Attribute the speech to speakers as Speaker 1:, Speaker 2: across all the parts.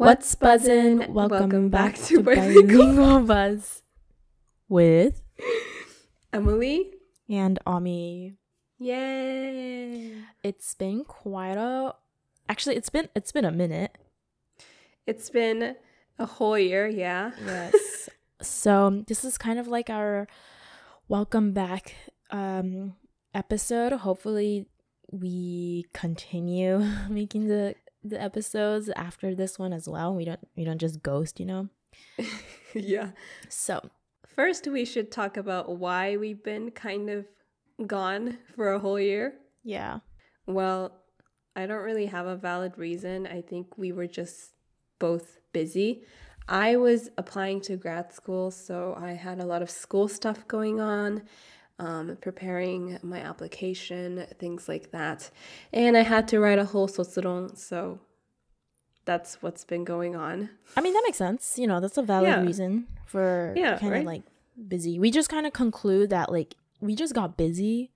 Speaker 1: What's buzzin'? Welcome, back, to Bilingual Buzz with
Speaker 2: Emily.
Speaker 1: and Ami.
Speaker 2: Yay!
Speaker 1: It's been quite a actually it's been it's been a minute.
Speaker 2: It's been a whole year, yeah.
Speaker 1: Yes. so this is kind of like our welcome back um episode. Hopefully we continue making the the episodes after this one as well. We don't we don't just ghost, you know.
Speaker 2: yeah.
Speaker 1: So
Speaker 2: First, we should talk about why we've been kind of gone for a whole year.
Speaker 1: yeah.
Speaker 2: Well, I don't really have a valid reason. I think we were just both busy. I was applying to grad school, so I had a lot of school stuff going on, um, preparing my application, things like that. And I had to write a whole sotsuron, so that's what's been going on.
Speaker 1: I mean that makes sense. You know, that's a valid
Speaker 2: Yeah.
Speaker 1: reason for
Speaker 2: Yeah,
Speaker 1: kind of
Speaker 2: right?
Speaker 1: like busy. We just kind of conclude that like we just got busy.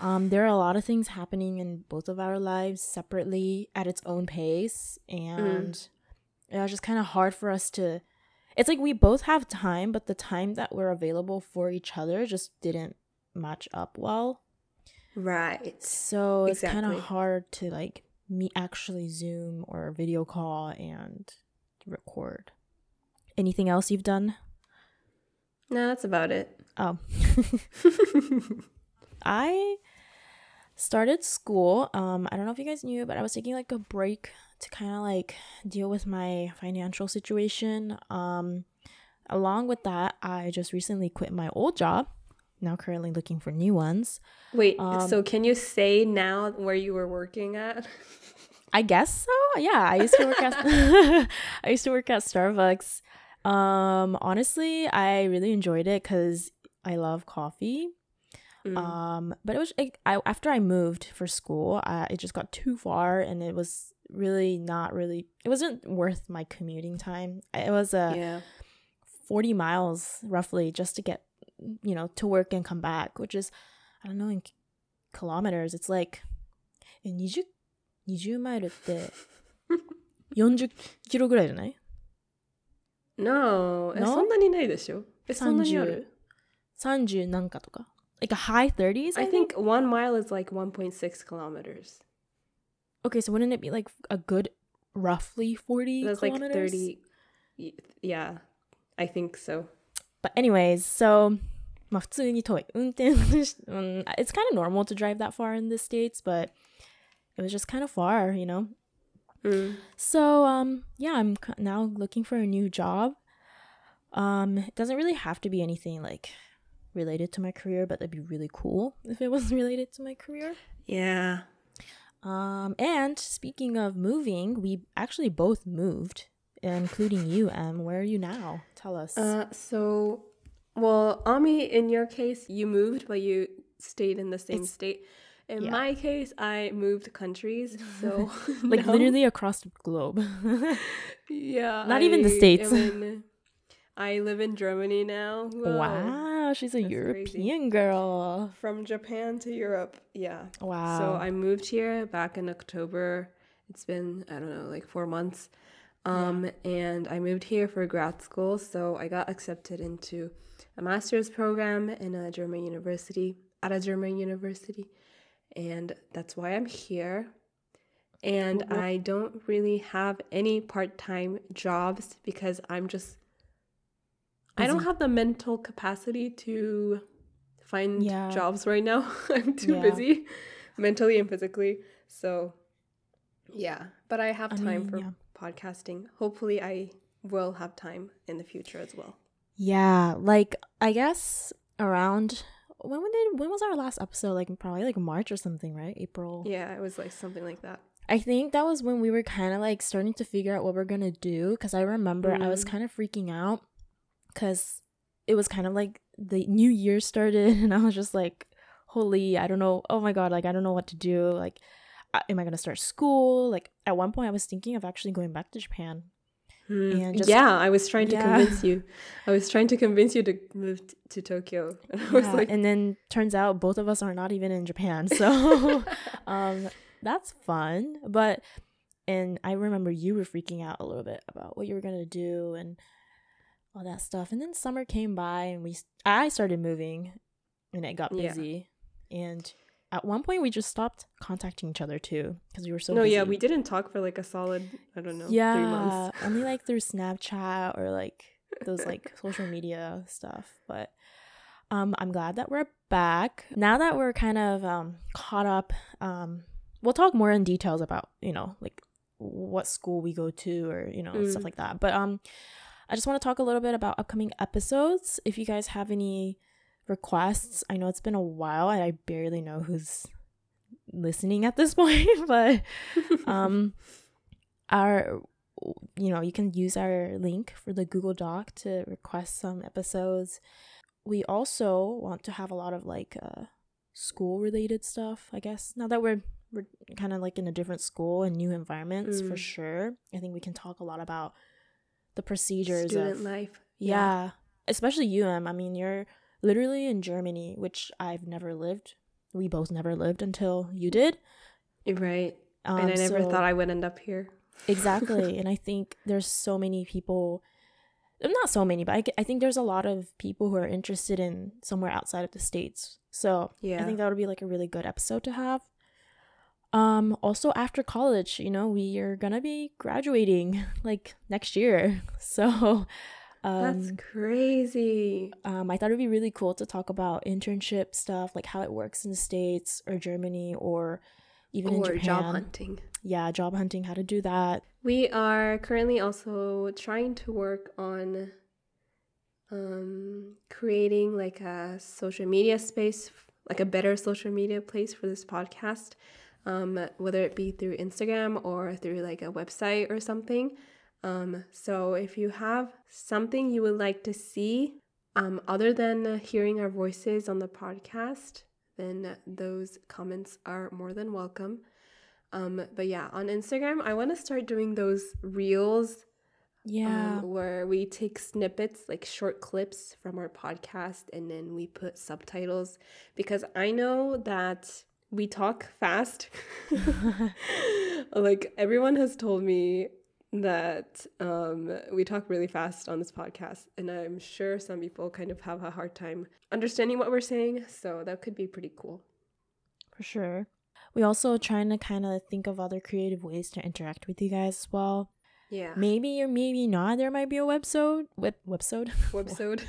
Speaker 1: Um, there are a lot of things happening in both of our lives separately at its own pace, and it was just kind of hard for us to. It's like we both have time, but the time that we're available for each other just didn't match up well.
Speaker 2: Right.
Speaker 1: So it's kind of hard to like meet actually Zoom or video call and record. Anything else you've done?
Speaker 2: No, that's about it.
Speaker 1: Oh, I started school. Um, I don't know if you guys knew, but I was taking like a break to kind of like deal with my financial situation. Um, along with that, I just recently quit my old job. Now currently looking for new ones.
Speaker 2: Wait,
Speaker 1: Um,
Speaker 2: so can you say now where you were working at?
Speaker 1: I guess so. Yeah, I used to work at I used to work at Starbucks. Um, honestly, I really enjoyed it because I love coffee.
Speaker 2: Mm.
Speaker 1: Um, but it was like, I after I moved for school, I, it just got too far, and it was really not really. It wasn't worth my commuting time. It was a
Speaker 2: yeah.
Speaker 1: forty miles roughly just to get, you know, to work and come back, which is, I don't know, in k- kilometers. It's like, え20 20マイルって40キロぐらいじゃない
Speaker 2: No, え
Speaker 1: No?
Speaker 2: そんなにないでしょえそんなにある
Speaker 1: 30なんかとか like a high 30s
Speaker 2: I think one mile is like 1.6 kilometers.
Speaker 1: okay so wouldn't it be like a good roughly 40
Speaker 2: That's like
Speaker 1: kilometers
Speaker 2: 30. y- Yeah, I think so.
Speaker 1: but anyways so まあ普通に遠い運転し、うん、it's kind of normal to drive that far in the states but it was just kind of far you know
Speaker 2: Mm.
Speaker 1: So um yeah, I'm c- now looking for a new job. Um it doesn't really have to be anything like related to my career, but that'd be really cool if it was related to my career.
Speaker 2: Yeah.
Speaker 1: Um and speaking of moving, we actually both moved, including you, Em. Where are you now? Tell us.
Speaker 2: Uh, so, well, Ami, in your case, you moved, but you stayed in the same
Speaker 1: It's-
Speaker 2: state. In
Speaker 1: yeah.
Speaker 2: my case, I moved countries. So,
Speaker 1: like
Speaker 2: now-
Speaker 1: literally across the globe.
Speaker 2: yeah.
Speaker 1: not even the States.
Speaker 2: in- I live in Germany now. Whoa.
Speaker 1: wow, she's a
Speaker 2: That's crazy.
Speaker 1: European girl.
Speaker 2: From Japan to Europe. Yeah.
Speaker 1: Wow.
Speaker 2: So I moved here back in October. It's been, I don't know, like four months. Um, And I moved here for grad school. So I got accepted into a master's program in a German university, at a German university. And that's why I'm here. And I don't really have any part time jobs because I'm just, I don't have the mental capacity to find
Speaker 1: Yeah.
Speaker 2: jobs right now. I'm too
Speaker 1: Yeah.
Speaker 2: busy mentally and physically. So, yeah, but I have
Speaker 1: I
Speaker 2: time
Speaker 1: mean,
Speaker 2: for
Speaker 1: yeah.
Speaker 2: podcasting. Hopefully, I will have time in the future as well.
Speaker 1: Yeah, like I guess around when when did when was our last episode? Like probably like March or something, right? April.
Speaker 2: Yeah, it was like something like that.
Speaker 1: I think that was when we were kind of like starting to figure out what we're gonna do. Cause I remember I was
Speaker 2: Mm.
Speaker 1: kind of freaking out, cause it was kind of like the new year started, and I was just like, "Holy, I don't know. Oh my god, like I don't know what to do. Like, am I gonna start school? Like at one point, I was thinking of actually going back to Japan. And just-
Speaker 2: yeah, I was trying to
Speaker 1: Yeah.
Speaker 2: convince you. I was trying to convince you to move t- to Tokyo. And I was
Speaker 1: Yeah,
Speaker 2: like,
Speaker 1: and then turns out both of us are not even in Japan. So um that's fun. But and I remember you were freaking out a little bit about what you were gonna do and all that stuff. And then summer came by, and we I started moving, and it got
Speaker 2: Yeah.
Speaker 1: busy. And at one point, we just stopped contacting each other too because we were so
Speaker 2: no,
Speaker 1: busy.
Speaker 2: yeah, we didn't talk for like a solid, I don't know,
Speaker 1: yeah, only like through Snapchat or like those like social media stuff. But um, I'm glad that we're back now that we're kind of um caught up. Um, we'll talk more in details about you know like what school we go to or you know stuff
Speaker 2: Mm.
Speaker 1: like that. But um, I just want to talk a little bit about upcoming episodes. If you guys have any requests, I know it's been a while and I barely know who's listening at this point, but um our you know you can use our link for the google doc to request some episodes we also want to have a lot of like uh school related stuff i guess now that we're we're kind of like in a different school and new environments for
Speaker 2: Mm.
Speaker 1: sure i think we can talk a lot about the procedures
Speaker 2: Student
Speaker 1: of
Speaker 2: life.
Speaker 1: yeah. especially um i mean you're literally in germany which i've never lived we both never lived until you did
Speaker 2: Right.
Speaker 1: um,
Speaker 2: and I never
Speaker 1: so-
Speaker 2: thought I would end up here.
Speaker 1: exactly and i think there's so many people not so many but I think there's a lot of people who are interested in somewhere outside of the states so
Speaker 2: Yeah.
Speaker 1: i think that would be like a really good episode to have um also after college you know we are gonna be graduating like next year so
Speaker 2: That's
Speaker 1: um,
Speaker 2: crazy.
Speaker 1: um i thought it'd be really cool to talk about internship stuff like how it works in the states or germany or even in
Speaker 2: Or
Speaker 1: japan
Speaker 2: job hunting.
Speaker 1: yeah job hunting how to do that
Speaker 2: We are currently also trying to work on um, creating like a social media space, like a better social media place for this podcast, um, whether it be through Instagram or through like a website or something. Um, so if you have something you would like to see um, other than hearing our voices on the podcast, then those comments are more than welcome. Um, but yeah, on Instagram, I want to start doing those reels
Speaker 1: yeah
Speaker 2: um, where we take snippets, like short clips from our podcast, and then we put subtitles because I know that we talk fast. like everyone has told me that um, we talk really fast on this podcast, and I'm sure some people kind of have a hard time understanding what we're saying. So that could be pretty cool.
Speaker 1: For sure. We also trying to kind of think of other creative ways to interact with you guys as well.
Speaker 2: Yeah.
Speaker 1: Maybe or maybe not. There might be a website, web website,
Speaker 2: Websode.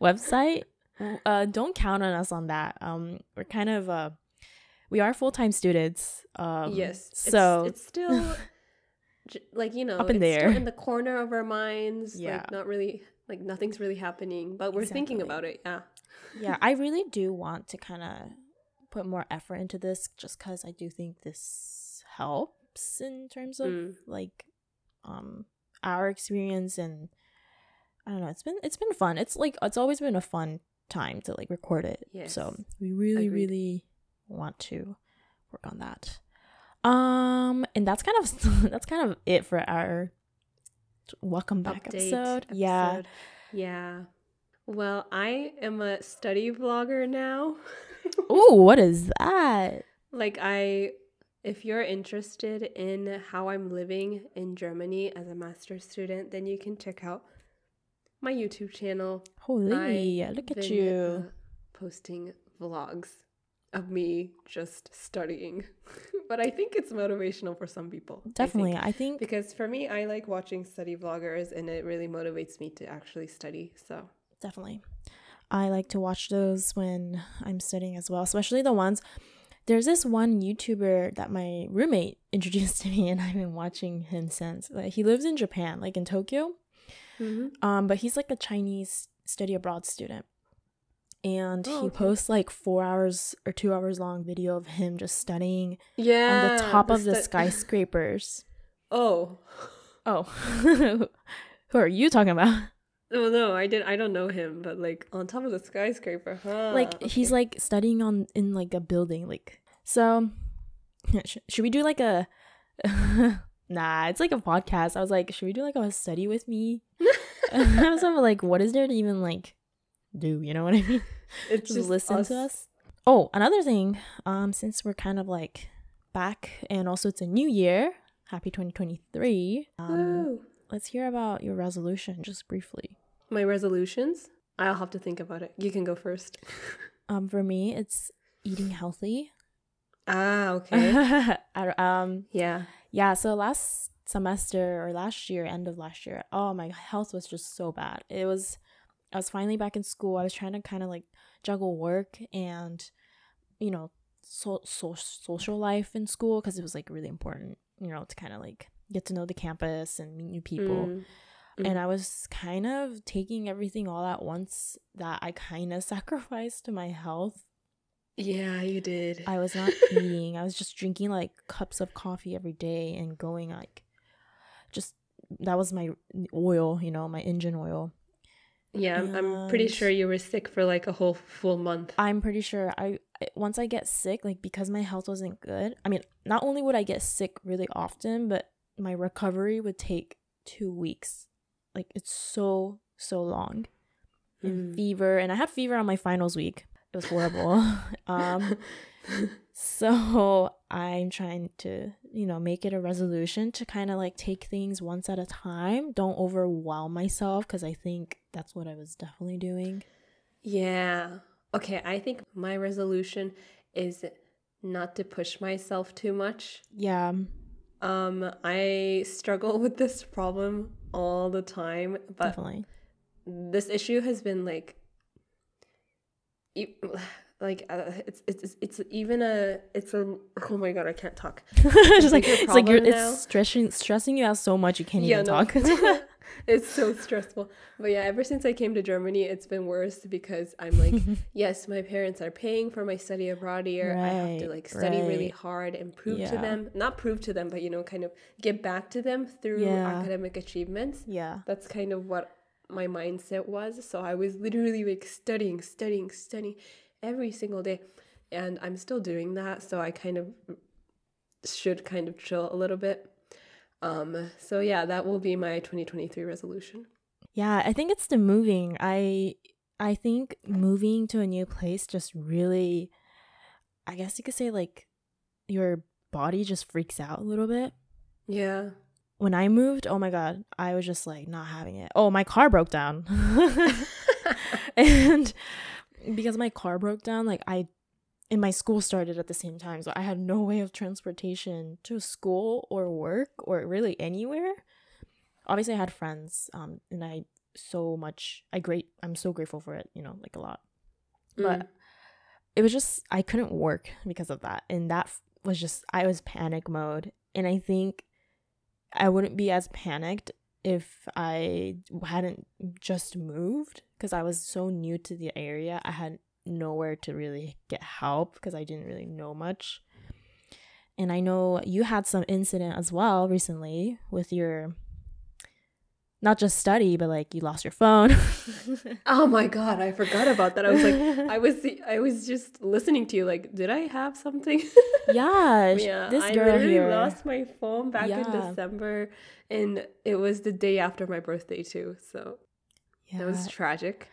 Speaker 1: website. Uh, don't count on us on that. Um, we're kind of uh, we are full time students. Um,
Speaker 2: yes.
Speaker 1: So
Speaker 2: it's, it's still like you know
Speaker 1: Up in there.
Speaker 2: in the corner of our minds.
Speaker 1: Yeah.
Speaker 2: Like not really like nothing's really happening, but we're thinking about it. Yeah.
Speaker 1: yeah, I really do want to kind of put more effort into this, just because I do think this helps in terms of
Speaker 2: Mm.
Speaker 1: like um our experience and I don't know. It's been it's been fun. It's like it's always been a fun time to like record it. So we really
Speaker 2: Agreed.
Speaker 1: really want to work on that. Um, and that's kind of that's kind of it for our welcome back
Speaker 2: Update
Speaker 1: episode. Yeah.
Speaker 2: Yeah. Well, I am a study vlogger now.
Speaker 1: oh, what is that?
Speaker 2: like I if you're interested in how I'm living in Germany as a master's student, then you can check out my YouTube channel.
Speaker 1: Holy,
Speaker 2: I've
Speaker 1: look at
Speaker 2: been,
Speaker 1: you.
Speaker 2: uh, posting vlogs of me just studying. but I think it's motivational for some people. I think.
Speaker 1: Definitely. I think
Speaker 2: Because for me, I like watching study vloggers and it really motivates me to actually study. So,
Speaker 1: definitely. I like to watch those when I'm studying as well, especially the ones. There's this one YouTuber that my roommate introduced to me, and I've been watching him since. Like, he lives in Japan, like in Tokyo. Um, but he's like a Chinese study abroad student. And
Speaker 2: Oh,
Speaker 1: he
Speaker 2: okay.
Speaker 1: posts like four hours or two hours long video of him just studying
Speaker 2: yeah.
Speaker 1: on the top of the
Speaker 2: stu-
Speaker 1: skyscrapers.
Speaker 2: oh.
Speaker 1: Oh, who are you talking about?
Speaker 2: Oh no, I did. I don't know him, but like on top of the skyscraper, huh?
Speaker 1: like he's like studying on in like a building. Like so, sh- should we do like a? nah, it's like a podcast. I was like, should we do like a study with me? I was like, what is there to even like do? You know what I mean?
Speaker 2: it's
Speaker 1: just listen to us. Oh, another thing, um, since we're kind of like back, and also it's a new year. Happy 2023. Um, let's hear about your resolution just briefly.
Speaker 2: My resolutions? I'll have to think about it. You can go first.
Speaker 1: Um, for me, it's eating healthy.
Speaker 2: ah, okay.
Speaker 1: I, um,
Speaker 2: yeah.
Speaker 1: yeah. So last semester or last year, end of last year, oh my health was just so bad. It was. I was finally back in school. I was trying to kind of like juggle work and, you know, so, so social life in school because it was like really important, you know, to kind of like get to know the campus and meet new people.
Speaker 2: Mm.
Speaker 1: And I was kind of taking everything all at once that I kind of sacrificed to my health.
Speaker 2: Yeah, you did.
Speaker 1: I was not eating. I was just drinking like cups of coffee every day and going like just that was my oil, you know, my engine oil.
Speaker 2: yeah, I'm, I'm pretty sure you were sick for like a whole full month.
Speaker 1: I'm pretty sure I once I get sick, like because my health wasn't good. I mean, not only would I get sick really often, but my recovery would take 2 weeks. Like it's so so long. And
Speaker 2: Mm.
Speaker 1: fever, and I had fever on my finals week. It was horrible. um so I'm trying to, you know, make it a resolution to kind of like take things once at a time. Don't overwhelm myself because I think that's what I was definitely doing.
Speaker 2: Yeah. Okay, I think my resolution is not to push myself too much.
Speaker 1: Yeah.
Speaker 2: Um, I struggle with this problem all the time, but
Speaker 1: Definitely.
Speaker 2: this issue has been like like uh, it's, it's it's even a it's a oh my god I can't talk
Speaker 1: just like it's like you're
Speaker 2: now.
Speaker 1: it's stressing stressing you out so much you can't
Speaker 2: yeah
Speaker 1: even
Speaker 2: no
Speaker 1: talk.
Speaker 2: it's so stressful but yeah ever since I came to Germany it's been worse because I'm like yes my parents are paying for my study abroad year I have to like study really hard and prove to them not prove to them but you know kind of get back to them through
Speaker 1: Yeah.
Speaker 2: academic achievements
Speaker 1: yeah.
Speaker 2: that's kind of what my mindset was. So I was literally like studying, studying, studying every single day. And I'm still doing that. So I kind of should kind of chill a little bit. Um, so yeah, that will be my 2023 resolution.
Speaker 1: Yeah, I think it's the moving. I I think moving to a new place just really I guess you could say like your body just freaks out a little bit.
Speaker 2: Yeah.
Speaker 1: When I moved, oh my god, I was just like not having it. Oh, my car broke down. and because my car broke down, like I and my school started at the same time, so I had no way of transportation to school or work or really anywhere. Obviously, I had friends, um, and I so much I great I'm so grateful for it, you know, like a lot. But
Speaker 2: Mm.
Speaker 1: it was just I couldn't work because of that, and that was just I was panic mode, and I think I wouldn't be as panicked if I hadn't just moved because I was so new to the area. I had nowhere to really get help because I didn't really know much. And I know you had some incident as well recently with your not just study, but like you lost your phone.
Speaker 2: Oh my god, I forgot about that. I was like, I was I was just listening to you. Like, did I have something?
Speaker 1: yeah,
Speaker 2: yeah,
Speaker 1: this
Speaker 2: I
Speaker 1: girl
Speaker 2: literally
Speaker 1: here.
Speaker 2: lost my phone back in December, and it was the day after my birthday too. So
Speaker 1: yeah,
Speaker 2: that was tragic.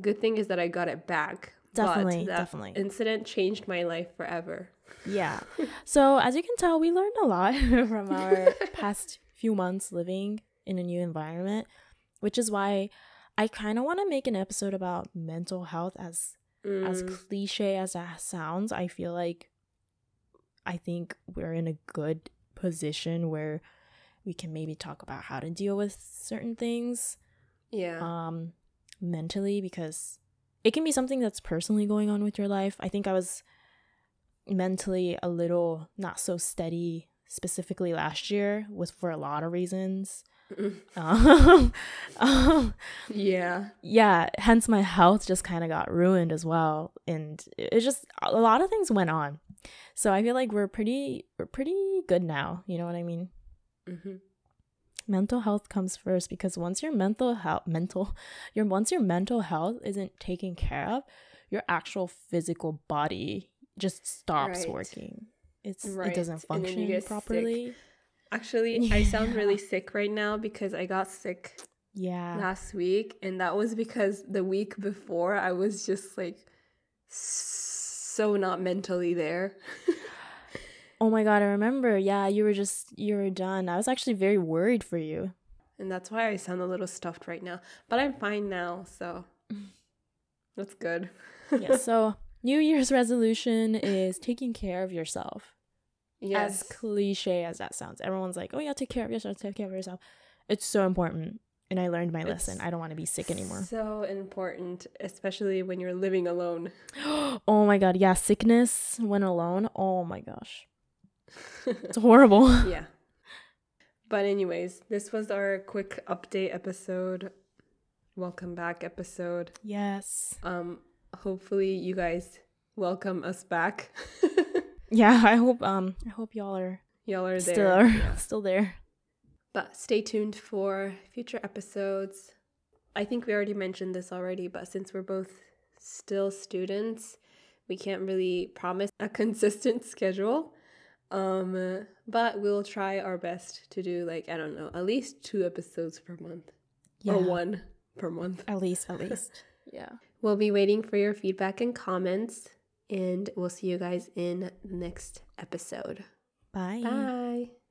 Speaker 2: Good thing is that I got it back. but
Speaker 1: Definitely,
Speaker 2: that
Speaker 1: definitely.
Speaker 2: Incident changed my life forever.
Speaker 1: Yeah. So as you can tell, we learned a lot from our past few months living in a new environment, which is why I kind of want to make an episode about mental health as as
Speaker 2: Mm,
Speaker 1: cliche as that sounds. I feel like I think we're in a good position where we can maybe talk about how to deal with certain things
Speaker 2: yeah.
Speaker 1: um mentally because it can be something that's personally going on with your life. I think I was mentally a little not so steady specifically last year was for a lot of reasons. Um, um,
Speaker 2: yeah.
Speaker 1: yeah, hence my health just kind of got ruined as well and it it just a lot of things went on. So I feel like we're pretty we're pretty good now, you know what I mean?
Speaker 2: hmm
Speaker 1: mental health comes first because once your mental health mental your once your mental health isn't taken care of your actual physical body just stops
Speaker 2: Right.
Speaker 1: working it's
Speaker 2: Right,
Speaker 1: it doesn't
Speaker 2: and then you
Speaker 1: function
Speaker 2: get sick.
Speaker 1: properly
Speaker 2: Actually, I sound really sick right now because I got sick
Speaker 1: yeah
Speaker 2: last week, and that was because the week before I was just like so not mentally there.
Speaker 1: Oh my god, I remember. Yeah, you were just you were done. I was actually very worried for you.
Speaker 2: And that's why I sound a little stuffed right now. But I'm fine now, so that's good.
Speaker 1: yeah, so New Year's resolution is taking care of yourself.
Speaker 2: Yes.
Speaker 1: As cliche as that sounds. Everyone's like, "Oh yeah, take care of yourself, take care of yourself." It's so important. And I learned my
Speaker 2: It's
Speaker 1: lesson. I don't want to be sick anymore.
Speaker 2: So important, especially when you're living alone.
Speaker 1: oh my god, yeah, sickness when alone. Oh my gosh. It's horrible.
Speaker 2: yeah. But anyways, this was our quick update episode. Welcome back episode.
Speaker 1: yes.
Speaker 2: Um hopefully you guys welcome us back.
Speaker 1: Yeah, I hope um I hope y'all are
Speaker 2: Y'all are there.
Speaker 1: still are
Speaker 2: Yeah.
Speaker 1: still there.
Speaker 2: But stay tuned for future episodes. I think we already mentioned this already, but since we're both still students, we can't really promise a consistent schedule. Um, but we'll try our best to do like I don't know, at least two episodes per month
Speaker 1: Yeah.
Speaker 2: or one per month.
Speaker 1: At least, at least. yeah.
Speaker 2: We'll be waiting for your feedback and comments, and we'll see you guys in the next episode.
Speaker 1: Bye.
Speaker 2: Bye.